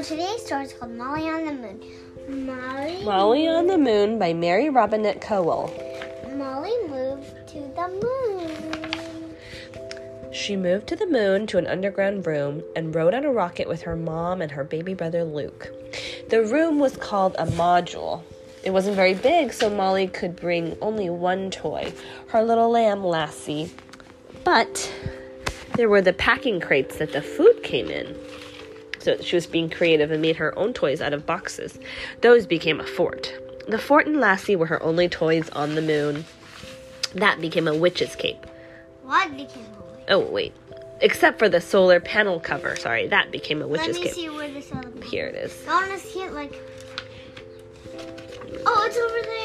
So today's story is called Molly on the Moon. Molly, Molly on the Moon by Mary Robinette Kowal. Molly moved to the moon. She moved to the moon to an underground room and rode on a rocket with her mom and her baby brother Luke. The room was called a module. It wasn't very big, so Molly could bring only one toy her little lamb, Lassie. But there were the packing crates that the food came in. So she was being creative and made her own toys out of boxes. Those became a fort. The fort and Lassie were her only toys on the moon. That became a witch's cape. What became a witch? Oh, wait. Except for the solar panel cover. Sorry, that became a witch's cape. Let me cape. see where other one. Here it is. I want to see it like. Oh, it's over there.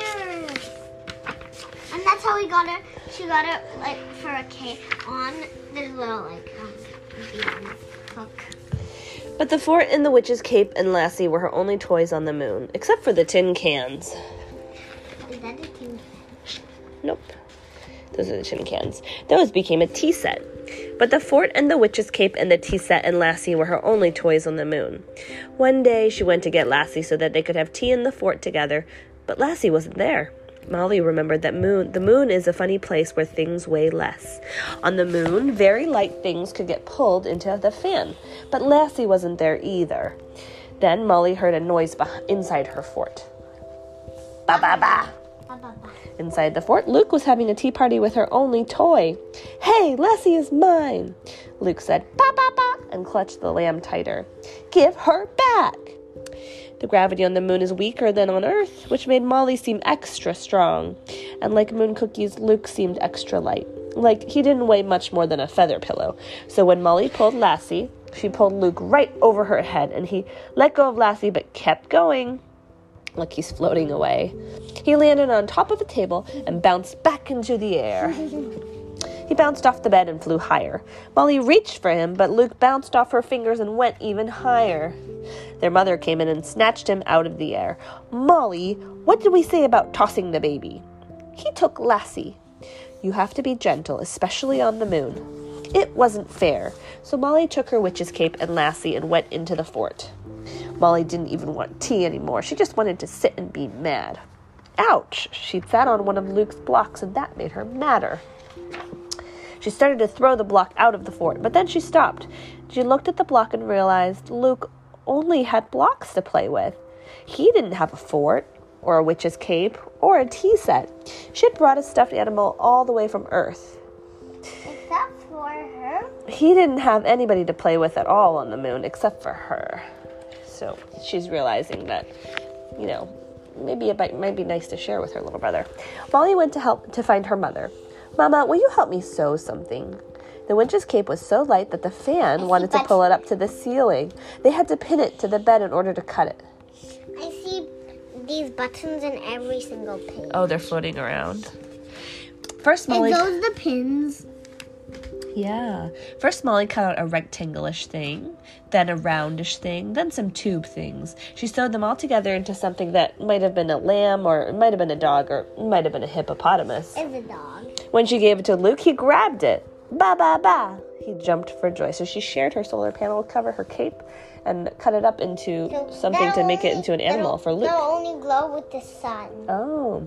And that's how we got it. She got it like for a cake on this little like um, hook. But the fort and the witch's cape and Lassie were her only toys on the moon, except for the tin cans. Is that a tin? can? Nope. Those are the tin cans. Those became a tea set. But the fort and the witch's cape and the tea set and Lassie were her only toys on the moon. One day she went to get Lassie so that they could have tea in the fort together, but Lassie wasn't there. Molly remembered that moon the moon is a funny place where things weigh less. On the moon, very light things could get pulled into the fan, but Lassie wasn't there either. Then Molly heard a noise inside her fort. Ba, ba, ba. Inside the fort, Luke was having a tea party with her only toy. Hey, Lassie is mine, Luke said, ba ba ba, and clutched the lamb tighter. Give her back. The gravity on the moon is weaker than on Earth, which made Molly seem extra strong. And like moon cookies, Luke seemed extra light. Like he didn't weigh much more than a feather pillow. So when Molly pulled Lassie, she pulled Luke right over her head, and he let go of Lassie but kept going. Look, he's floating away. He landed on top of a table and bounced back into the air. He bounced off the bed and flew higher. Molly reached for him, but Luke bounced off her fingers and went even higher. Their mother came in and snatched him out of the air. Molly, what did we say about tossing the baby? He took Lassie. You have to be gentle, especially on the moon. It wasn't fair, so Molly took her witch's cape and Lassie and went into the fort. Molly didn't even want tea anymore. She just wanted to sit and be mad. Ouch! She'd sat on one of Luke's blocks, and that made her madder. She started to throw the block out of the fort, but then she stopped. She looked at the block and realized Luke only had blocks to play with. He didn't have a fort, or a witch's cape, or a tea set. She had brought a stuffed animal all the way from Earth. That for her? He didn't have anybody to play with at all on the moon except for her. So she's realizing that, you know, maybe it might, might be nice to share with her little brother. Molly went to help to find her mother. Mama, will you help me sew something? The witch's cape was so light that the fan wanted to pull it up to the ceiling. They had to pin it to the bed in order to cut it. I see these buttons in every single page. Oh, they're floating around. First, Are Molly. those the pins? Yeah. First, Molly cut out a rectangulish thing, then a roundish thing, then some tube things. She sewed them all together into something that might have been a lamb, or it might have been a dog, or it might have been a hippopotamus. It's a dog. When she gave it to Luke, he grabbed it. Ba ba ba. He jumped for joy. So she shared her solar panel cover, her cape, and cut it up into something to make it into an animal for Luke. They'll only glow with the sun. Oh.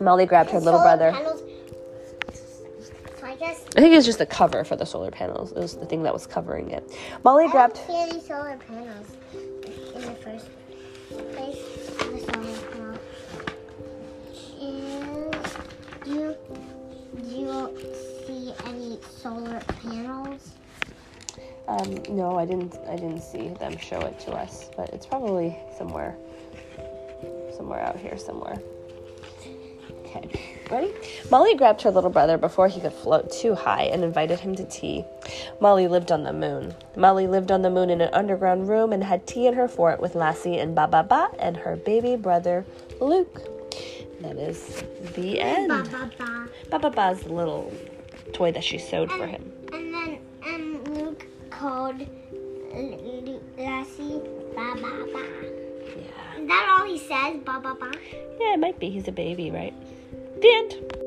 Molly grabbed her little brother. panels- So I guess I think it was just the cover for the solar panels. It was the thing that was covering it. Molly I grabbed. don't see any solar panels in the first place. The solar panel is. You you see any solar panels? Um, no, I didn't. I didn't see them show it to us, but it's probably somewhere, somewhere out here somewhere. Okay, ready? Molly grabbed her little brother before he could float too high and invited him to tea. Molly lived on the moon. Molly lived on the moon in an underground room and had tea in her fort with Lassie and Ba Ba Ba and her baby brother Luke. That is the end. Ba ba ba. Ba Ba Ba's the little toy that she sewed for him. And then and Luke called Lassie ba ba ba. Yeah. Is that all he says? Ba ba ba. Yeah, it might be. He's a baby, right? The end.